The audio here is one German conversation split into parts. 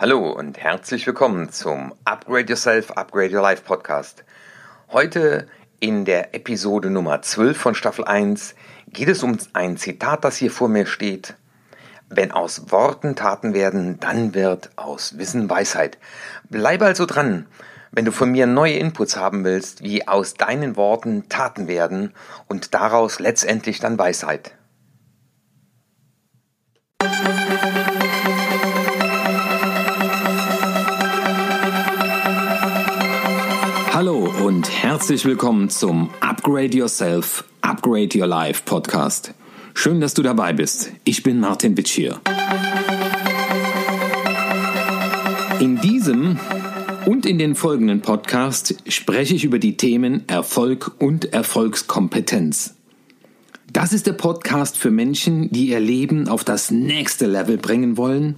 Hallo und herzlich willkommen zum Upgrade Yourself, Upgrade Your Life Podcast. Heute in der Episode Nummer 12 von Staffel 1 geht es um ein Zitat, das hier vor mir steht. Wenn aus Worten Taten werden, dann wird aus Wissen Weisheit. Bleib also dran, wenn du von mir neue Inputs haben willst, wie aus deinen Worten Taten werden und daraus letztendlich dann Weisheit. Hallo und herzlich willkommen zum Upgrade Yourself, Upgrade Your Life Podcast. Schön, dass du dabei bist. Ich bin Martin Witsch hier. In diesem und in den folgenden Podcast spreche ich über die Themen Erfolg und Erfolgskompetenz. Das ist der Podcast für Menschen, die ihr Leben auf das nächste Level bringen wollen.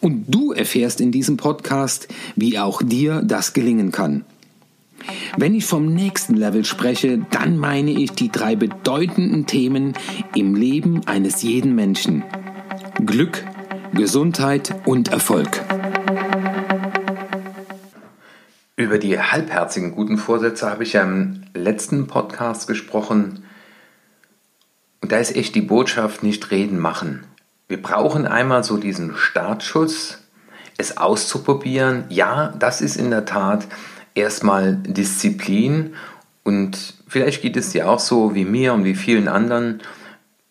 Und du erfährst in diesem Podcast, wie auch dir das gelingen kann. Wenn ich vom nächsten Level spreche, dann meine ich die drei bedeutenden Themen im Leben eines jeden Menschen. Glück, Gesundheit und Erfolg. Über die halbherzigen guten Vorsätze habe ich ja im letzten Podcast gesprochen. Und da ist echt die Botschaft, nicht reden machen. Wir brauchen einmal so diesen Startschuss, es auszuprobieren. Ja, das ist in der Tat erstmal Disziplin und vielleicht geht es dir auch so wie mir und wie vielen anderen.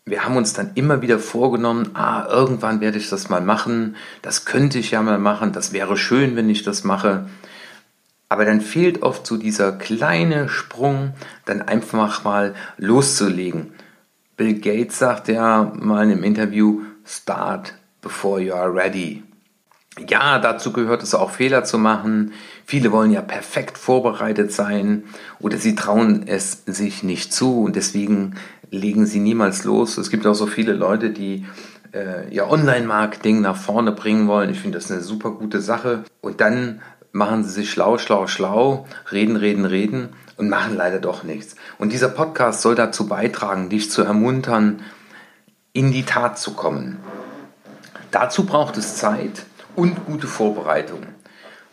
Wir haben uns dann immer wieder vorgenommen, ah, irgendwann werde ich das mal machen, das könnte ich ja mal machen, das wäre schön, wenn ich das mache. Aber dann fehlt oft so dieser kleine Sprung, dann einfach mal loszulegen. Bill Gates sagt ja mal in einem Interview, start before you are ready. Ja, dazu gehört es auch Fehler zu machen. Viele wollen ja perfekt vorbereitet sein oder sie trauen es sich nicht zu und deswegen legen sie niemals los. Es gibt auch so viele Leute, die äh, ja Online-Marketing nach vorne bringen wollen. Ich finde das eine super gute Sache. Und dann machen sie sich schlau, schlau, schlau, reden, reden, reden und machen leider doch nichts. Und dieser Podcast soll dazu beitragen, dich zu ermuntern, in die Tat zu kommen. Dazu braucht es Zeit und gute Vorbereitung.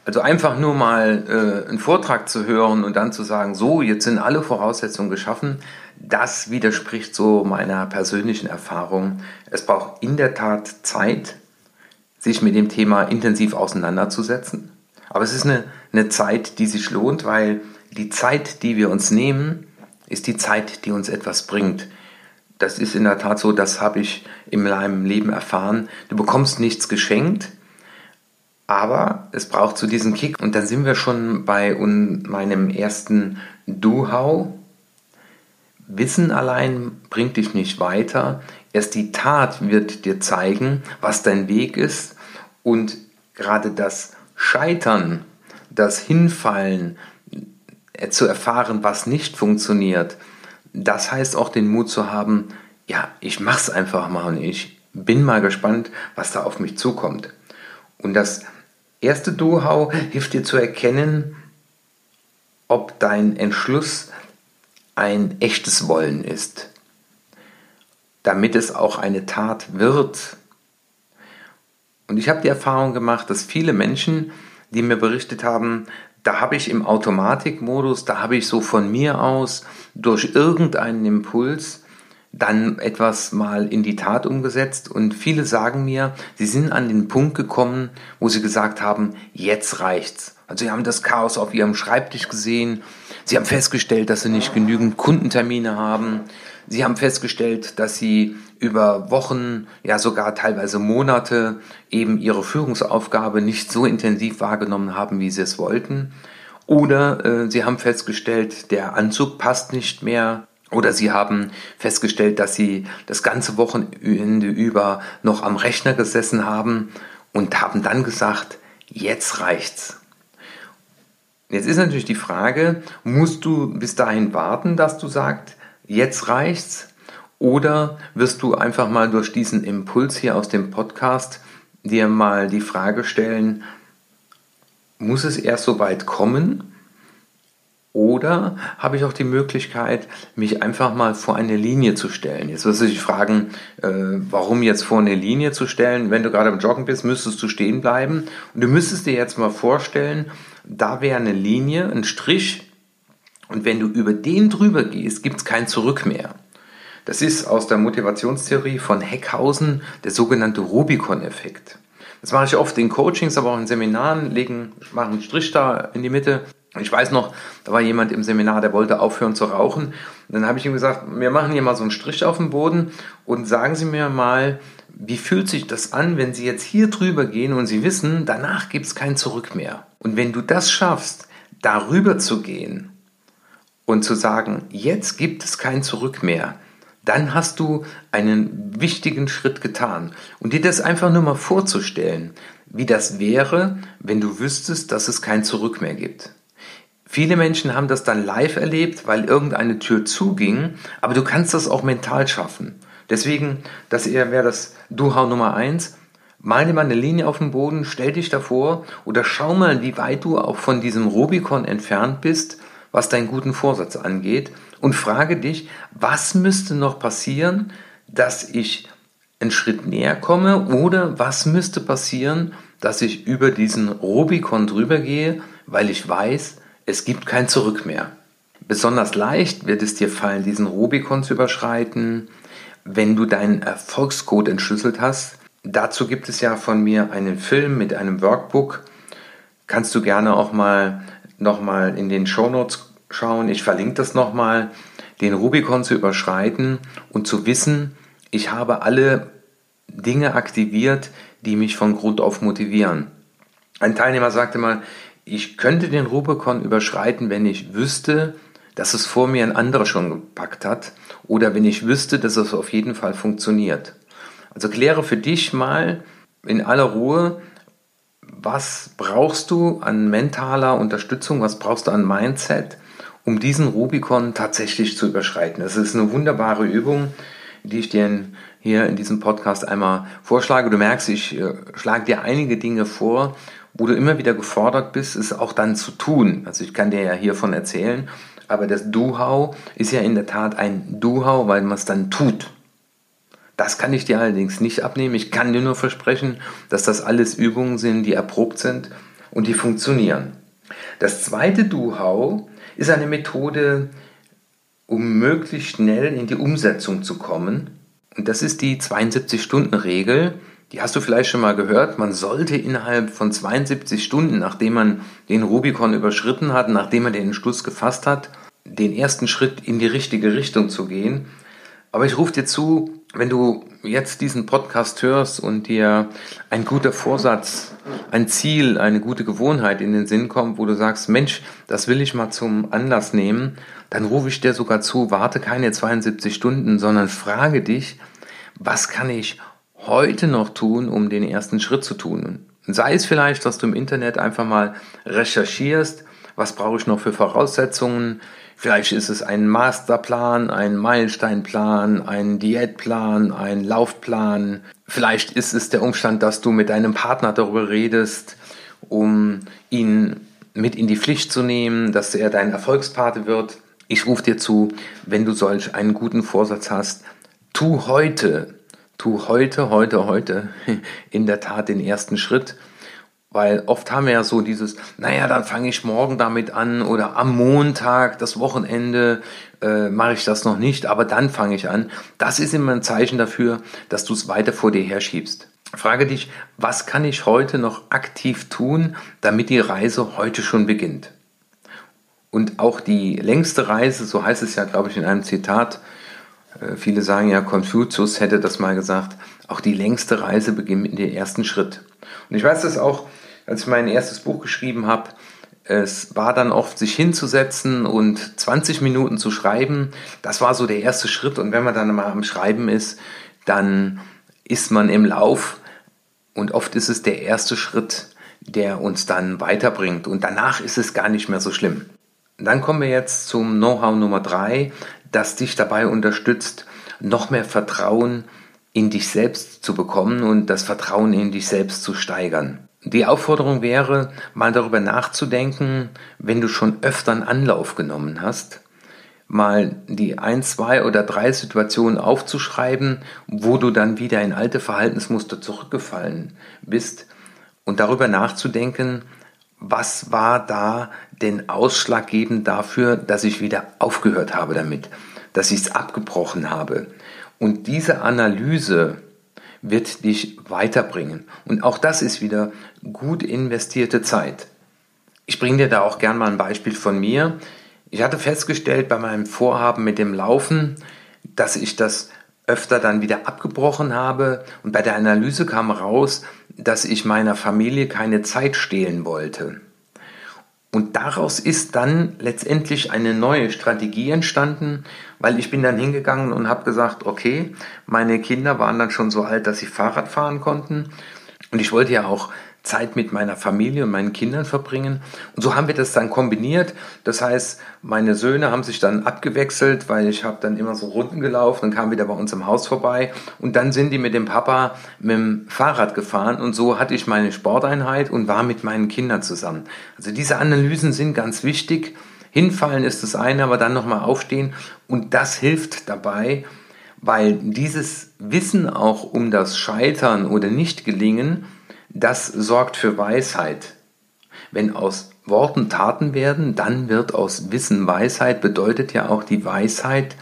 Also einfach nur mal äh, einen Vortrag zu hören und dann zu sagen, so, jetzt sind alle Voraussetzungen geschaffen, das widerspricht so meiner persönlichen Erfahrung. Es braucht in der Tat Zeit, sich mit dem Thema intensiv auseinanderzusetzen. Aber es ist eine, eine Zeit, die sich lohnt, weil die Zeit, die wir uns nehmen, ist die Zeit, die uns etwas bringt. Das ist in der Tat so, das habe ich in meinem Leben erfahren. Du bekommst nichts geschenkt, aber es braucht zu so diesem Kick. Und dann sind wir schon bei meinem ersten Do-How. Wissen allein bringt dich nicht weiter. Erst die Tat wird dir zeigen, was dein Weg ist. Und gerade das Scheitern, das Hinfallen, äh, zu erfahren, was nicht funktioniert, das heißt auch den Mut zu haben, ja, ich mach's einfach mal und ich bin mal gespannt, was da auf mich zukommt. Und das erste Do-How hilft dir zu erkennen, ob dein Entschluss ein echtes Wollen ist, damit es auch eine Tat wird. Und ich habe die Erfahrung gemacht, dass viele Menschen, die mir berichtet haben, da habe ich im Automatikmodus, da habe ich so von mir aus durch irgendeinen Impuls dann etwas mal in die Tat umgesetzt und viele sagen mir, sie sind an den Punkt gekommen, wo sie gesagt haben, jetzt reicht's. Also sie haben das Chaos auf ihrem Schreibtisch gesehen, sie haben festgestellt, dass sie nicht genügend Kundentermine haben, sie haben festgestellt, dass sie über Wochen, ja sogar teilweise Monate eben ihre Führungsaufgabe nicht so intensiv wahrgenommen haben, wie sie es wollten. Oder äh, sie haben festgestellt, der Anzug passt nicht mehr, oder sie haben festgestellt, dass sie das ganze Wochenende über noch am Rechner gesessen haben und haben dann gesagt, jetzt reicht's. Jetzt ist natürlich die Frage, musst du bis dahin warten, dass du sagst, jetzt reicht's? Oder wirst du einfach mal durch diesen Impuls hier aus dem Podcast dir mal die Frage stellen, muss es erst so weit kommen? Oder habe ich auch die Möglichkeit, mich einfach mal vor eine Linie zu stellen? Jetzt wirst du dich fragen, äh, warum jetzt vor eine Linie zu stellen? Wenn du gerade am Joggen bist, müsstest du stehen bleiben. Und du müsstest dir jetzt mal vorstellen, da wäre eine Linie, ein Strich. Und wenn du über den drüber gehst, gibt es kein Zurück mehr. Das ist aus der Motivationstheorie von Heckhausen der sogenannte Rubicon-Effekt. Das mache ich oft in Coachings, aber auch in Seminaren, legen, mache einen Strich da in die Mitte ich weiß noch, da war jemand im Seminar, der wollte aufhören zu rauchen. Und dann habe ich ihm gesagt, wir machen hier mal so einen Strich auf den Boden und sagen Sie mir mal, wie fühlt sich das an, wenn Sie jetzt hier drüber gehen und Sie wissen, danach gibt es kein Zurück mehr. Und wenn du das schaffst, darüber zu gehen und zu sagen, jetzt gibt es kein Zurück mehr, dann hast du einen wichtigen Schritt getan. Und dir das einfach nur mal vorzustellen, wie das wäre, wenn du wüsstest, dass es kein Zurück mehr gibt. Viele Menschen haben das dann live erlebt, weil irgendeine Tür zuging, aber du kannst das auch mental schaffen. Deswegen, das wäre das Do-How Nummer eins. Mal dir mal eine Linie auf den Boden, stell dich davor oder schau mal, wie weit du auch von diesem Rubikon entfernt bist, was deinen guten Vorsatz angeht und frage dich, was müsste noch passieren, dass ich einen Schritt näher komme oder was müsste passieren, dass ich über diesen Rubikon drüber gehe, weil ich weiß, es gibt kein Zurück mehr. Besonders leicht wird es dir fallen, diesen Rubikon zu überschreiten, wenn du deinen Erfolgscode entschlüsselt hast. Dazu gibt es ja von mir einen Film mit einem Workbook. Kannst du gerne auch mal nochmal in den Show Notes schauen. Ich verlinke das nochmal, den Rubikon zu überschreiten und zu wissen, ich habe alle Dinge aktiviert, die mich von Grund auf motivieren. Ein Teilnehmer sagte mal, ich könnte den Rubicon überschreiten, wenn ich wüsste, dass es vor mir ein anderer schon gepackt hat oder wenn ich wüsste, dass es auf jeden Fall funktioniert. Also kläre für dich mal in aller Ruhe, was brauchst du an mentaler Unterstützung, was brauchst du an Mindset, um diesen Rubicon tatsächlich zu überschreiten. Das ist eine wunderbare Übung, die ich dir hier in diesem Podcast einmal vorschlage. Du merkst, ich äh, schlage dir einige Dinge vor wo du immer wieder gefordert bist, es auch dann zu tun. Also ich kann dir ja hiervon erzählen, aber das Do-How ist ja in der Tat ein Do-How, weil man es dann tut. Das kann ich dir allerdings nicht abnehmen. Ich kann dir nur versprechen, dass das alles Übungen sind, die erprobt sind und die funktionieren. Das zweite Do-How ist eine Methode, um möglichst schnell in die Umsetzung zu kommen. Und das ist die 72-Stunden-Regel, die hast du vielleicht schon mal gehört. Man sollte innerhalb von 72 Stunden, nachdem man den Rubikon überschritten hat, nachdem man den Entschluss gefasst hat, den ersten Schritt in die richtige Richtung zu gehen. Aber ich rufe dir zu, wenn du jetzt diesen Podcast hörst und dir ein guter Vorsatz, ein Ziel, eine gute Gewohnheit in den Sinn kommt, wo du sagst, Mensch, das will ich mal zum Anlass nehmen, dann rufe ich dir sogar zu, warte keine 72 Stunden, sondern frage dich, was kann ich heute noch tun, um den ersten Schritt zu tun? Sei es vielleicht, dass du im Internet einfach mal recherchierst, was brauche ich noch für Voraussetzungen? Vielleicht ist es ein Masterplan, ein Meilensteinplan, ein Diätplan, ein Laufplan. Vielleicht ist es der Umstand, dass du mit deinem Partner darüber redest, um ihn mit in die Pflicht zu nehmen, dass er dein Erfolgspate wird. Ich rufe dir zu, wenn du solch einen guten Vorsatz hast, tu heute tu heute, heute, heute in der Tat den ersten Schritt. Weil oft haben wir ja so dieses, naja, dann fange ich morgen damit an oder am Montag, das Wochenende, äh, mache ich das noch nicht, aber dann fange ich an. Das ist immer ein Zeichen dafür, dass du es weiter vor dir herschiebst. Frage dich, was kann ich heute noch aktiv tun, damit die Reise heute schon beginnt? Und auch die längste Reise, so heißt es ja, glaube ich, in einem Zitat, viele sagen ja, Konfuzius hätte das mal gesagt, auch die längste Reise beginnt mit dem ersten Schritt. Und ich weiß das auch, als ich mein erstes Buch geschrieben habe, es war dann oft, sich hinzusetzen und 20 Minuten zu schreiben. Das war so der erste Schritt. Und wenn man dann mal am Schreiben ist, dann ist man im Lauf. Und oft ist es der erste Schritt, der uns dann weiterbringt. Und danach ist es gar nicht mehr so schlimm. Dann kommen wir jetzt zum Know-how Nummer drei das dich dabei unterstützt, noch mehr Vertrauen in dich selbst zu bekommen und das Vertrauen in dich selbst zu steigern. Die Aufforderung wäre, mal darüber nachzudenken, wenn du schon öfter einen Anlauf genommen hast, mal die ein, zwei oder drei Situationen aufzuschreiben, wo du dann wieder in alte Verhaltensmuster zurückgefallen bist und darüber nachzudenken, was war da denn ausschlaggebend dafür, dass ich wieder aufgehört habe damit, dass ich es abgebrochen habe. Und diese Analyse wird dich weiterbringen. Und auch das ist wieder gut investierte Zeit. Ich bringe dir da auch gern mal ein Beispiel von mir. Ich hatte festgestellt bei meinem Vorhaben mit dem Laufen, dass ich das öfter dann wieder abgebrochen habe und bei der Analyse kam raus, dass ich meiner Familie keine Zeit stehlen wollte. Und daraus ist dann letztendlich eine neue Strategie entstanden, weil ich bin dann hingegangen und habe gesagt, okay, meine Kinder waren dann schon so alt, dass sie Fahrrad fahren konnten und ich wollte ja auch Zeit mit meiner Familie und meinen Kindern verbringen. Und so haben wir das dann kombiniert. Das heißt, meine Söhne haben sich dann abgewechselt, weil ich habe dann immer so Runden gelaufen und kam wieder bei uns im Haus vorbei. Und dann sind die mit dem Papa mit dem Fahrrad gefahren und so hatte ich meine Sporteinheit und war mit meinen Kindern zusammen. Also diese Analysen sind ganz wichtig. Hinfallen ist das eine, aber dann nochmal aufstehen und das hilft dabei, weil dieses Wissen auch um das Scheitern oder Nicht-Gelingen das sorgt für Weisheit. Wenn aus Worten Taten werden, dann wird aus Wissen Weisheit, bedeutet ja auch die Weisheit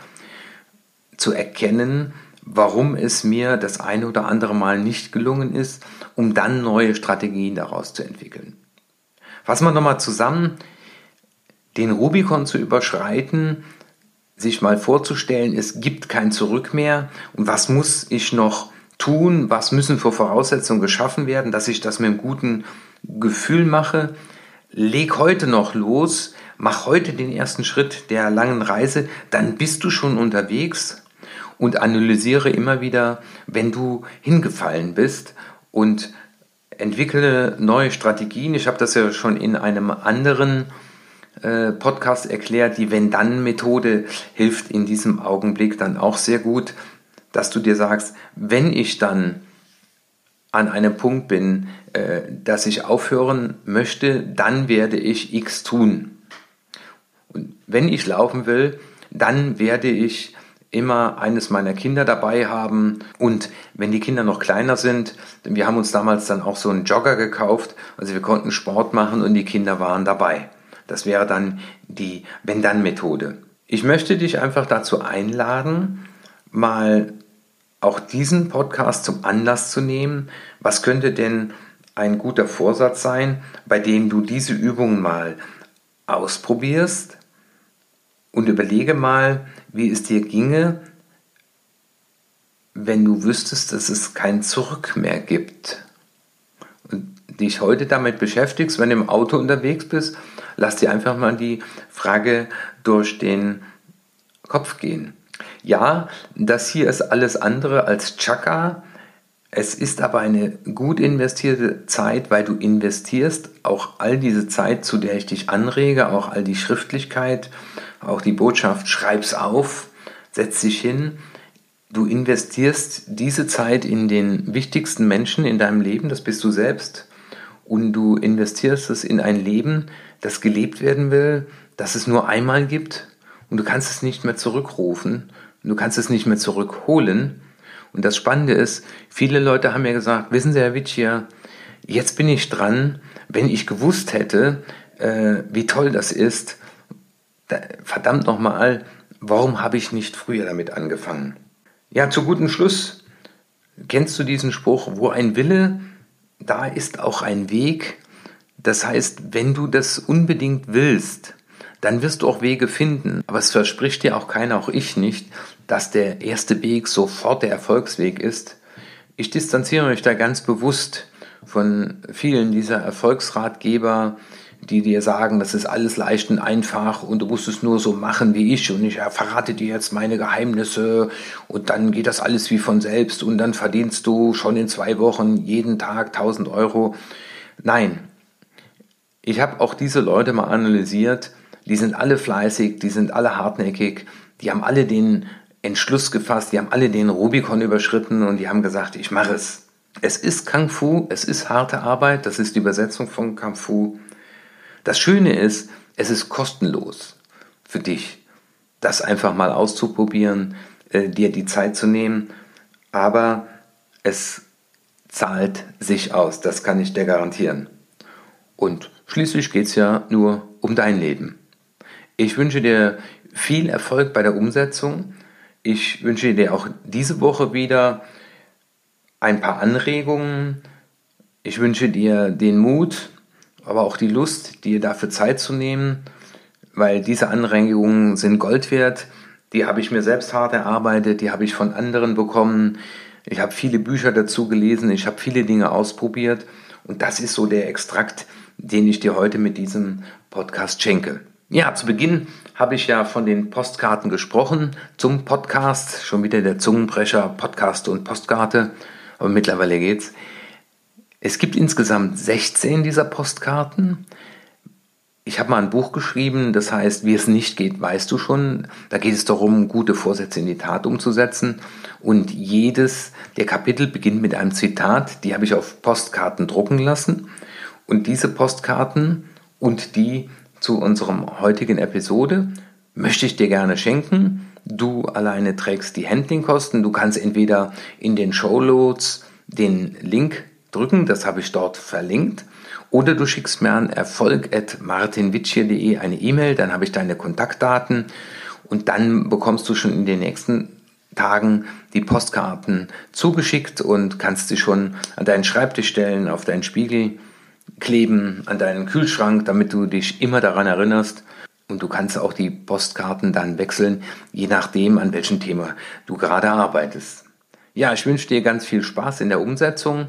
zu erkennen, warum es mir das eine oder andere Mal nicht gelungen ist, um dann neue Strategien daraus zu entwickeln. Fassen wir nochmal zusammen, den Rubikon zu überschreiten, sich mal vorzustellen, es gibt kein Zurück mehr und was muss ich noch tun, was müssen für Voraussetzungen geschaffen werden, dass ich das mit einem guten Gefühl mache. Leg heute noch los, mach heute den ersten Schritt der langen Reise, dann bist du schon unterwegs und analysiere immer wieder, wenn du hingefallen bist und entwickle neue Strategien. Ich habe das ja schon in einem anderen äh, Podcast erklärt. Die Wenn-Dann-Methode hilft in diesem Augenblick dann auch sehr gut dass du dir sagst, wenn ich dann an einem Punkt bin, äh, dass ich aufhören möchte, dann werde ich X tun. Und wenn ich laufen will, dann werde ich immer eines meiner Kinder dabei haben. Und wenn die Kinder noch kleiner sind, wir haben uns damals dann auch so einen Jogger gekauft, also wir konnten Sport machen und die Kinder waren dabei. Das wäre dann die Wenn-Dann-Methode. Ich möchte dich einfach dazu einladen, mal auch diesen Podcast zum Anlass zu nehmen, was könnte denn ein guter Vorsatz sein, bei dem du diese Übungen mal ausprobierst und überlege mal, wie es dir ginge, wenn du wüsstest, dass es kein Zurück mehr gibt. Und dich heute damit beschäftigst, wenn du im Auto unterwegs bist, lass dir einfach mal die Frage durch den Kopf gehen. Ja, das hier ist alles andere als Chaka. Es ist aber eine gut investierte Zeit, weil du investierst auch all diese Zeit, zu der ich dich anrege, auch all die Schriftlichkeit, auch die Botschaft, schreib's auf, setz dich hin. Du investierst diese Zeit in den wichtigsten Menschen in deinem Leben, das bist du selbst. Und du investierst es in ein Leben, das gelebt werden will, das es nur einmal gibt und du kannst es nicht mehr zurückrufen. Du kannst es nicht mehr zurückholen. Und das Spannende ist, viele Leute haben mir gesagt, wissen Sie, Herr Witschier, jetzt bin ich dran, wenn ich gewusst hätte, äh, wie toll das ist, da, verdammt nochmal, warum habe ich nicht früher damit angefangen? Ja, zu gutem Schluss, kennst du diesen Spruch, wo ein Wille, da ist auch ein Weg. Das heißt, wenn du das unbedingt willst, dann wirst du auch Wege finden. Aber es verspricht dir auch keiner, auch ich nicht, dass der erste Weg sofort der Erfolgsweg ist. Ich distanziere mich da ganz bewusst von vielen dieser Erfolgsratgeber, die dir sagen, das ist alles leicht und einfach und du musst es nur so machen wie ich und ich verrate dir jetzt meine Geheimnisse und dann geht das alles wie von selbst und dann verdienst du schon in zwei Wochen jeden Tag 1000 Euro. Nein, ich habe auch diese Leute mal analysiert die sind alle fleißig, die sind alle hartnäckig, die haben alle den Entschluss gefasst, die haben alle den Rubikon überschritten und die haben gesagt, ich mache es. Es ist Kung Fu, es ist harte Arbeit, das ist die Übersetzung von Kung Fu. Das Schöne ist, es ist kostenlos für dich, das einfach mal auszuprobieren, äh, dir die Zeit zu nehmen, aber es zahlt sich aus, das kann ich dir garantieren. Und schließlich geht es ja nur um dein Leben. Ich wünsche dir viel Erfolg bei der Umsetzung. Ich wünsche dir auch diese Woche wieder ein paar Anregungen. Ich wünsche dir den Mut, aber auch die Lust, dir dafür Zeit zu nehmen, weil diese Anregungen sind Gold wert. Die habe ich mir selbst hart erarbeitet, die habe ich von anderen bekommen. Ich habe viele Bücher dazu gelesen, ich habe viele Dinge ausprobiert und das ist so der Extrakt, den ich dir heute mit diesem Podcast schenke. Ja, zu Beginn habe ich ja von den Postkarten gesprochen zum Podcast. Schon wieder der Zungenbrecher, Podcast und Postkarte. Aber mittlerweile geht's. Es gibt insgesamt 16 dieser Postkarten. Ich habe mal ein Buch geschrieben, das heißt, wie es nicht geht, weißt du schon. Da geht es darum, gute Vorsätze in die Tat umzusetzen. Und jedes der Kapitel beginnt mit einem Zitat. Die habe ich auf Postkarten drucken lassen. Und diese Postkarten und die zu unserem heutigen Episode möchte ich dir gerne schenken. Du alleine trägst die Handlingkosten. Du kannst entweder in den Showloads den Link drücken, das habe ich dort verlinkt, oder du schickst mir an erfolg.martinwitschier.de eine E-Mail, dann habe ich deine Kontaktdaten und dann bekommst du schon in den nächsten Tagen die Postkarten zugeschickt und kannst sie schon an deinen Schreibtisch stellen, auf deinen Spiegel kleben an deinen Kühlschrank, damit du dich immer daran erinnerst. Und du kannst auch die Postkarten dann wechseln, je nachdem, an welchem Thema du gerade arbeitest. Ja, ich wünsche dir ganz viel Spaß in der Umsetzung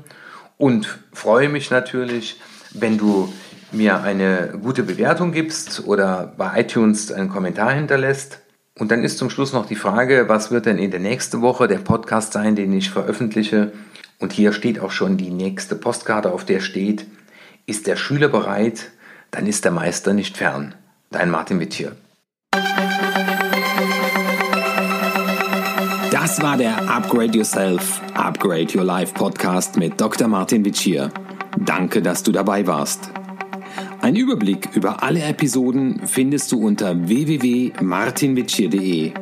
und freue mich natürlich, wenn du mir eine gute Bewertung gibst oder bei iTunes einen Kommentar hinterlässt. Und dann ist zum Schluss noch die Frage, was wird denn in der nächsten Woche der Podcast sein, den ich veröffentliche? Und hier steht auch schon die nächste Postkarte, auf der steht, ist der Schüler bereit, dann ist der Meister nicht fern. Dein Martin Wittier. Das war der Upgrade Yourself, Upgrade Your Life Podcast mit Dr. Martin Witschier. Danke, dass du dabei warst. Ein Überblick über alle Episoden findest du unter www.martinwitschier.de.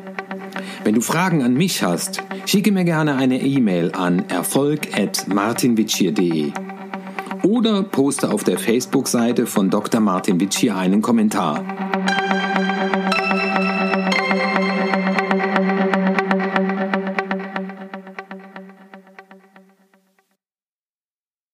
Wenn du Fragen an mich hast, schicke mir gerne eine E-Mail an erfolg.martinwitschier.de oder poste auf der Facebook-Seite von Dr. Martin Witsch hier einen Kommentar.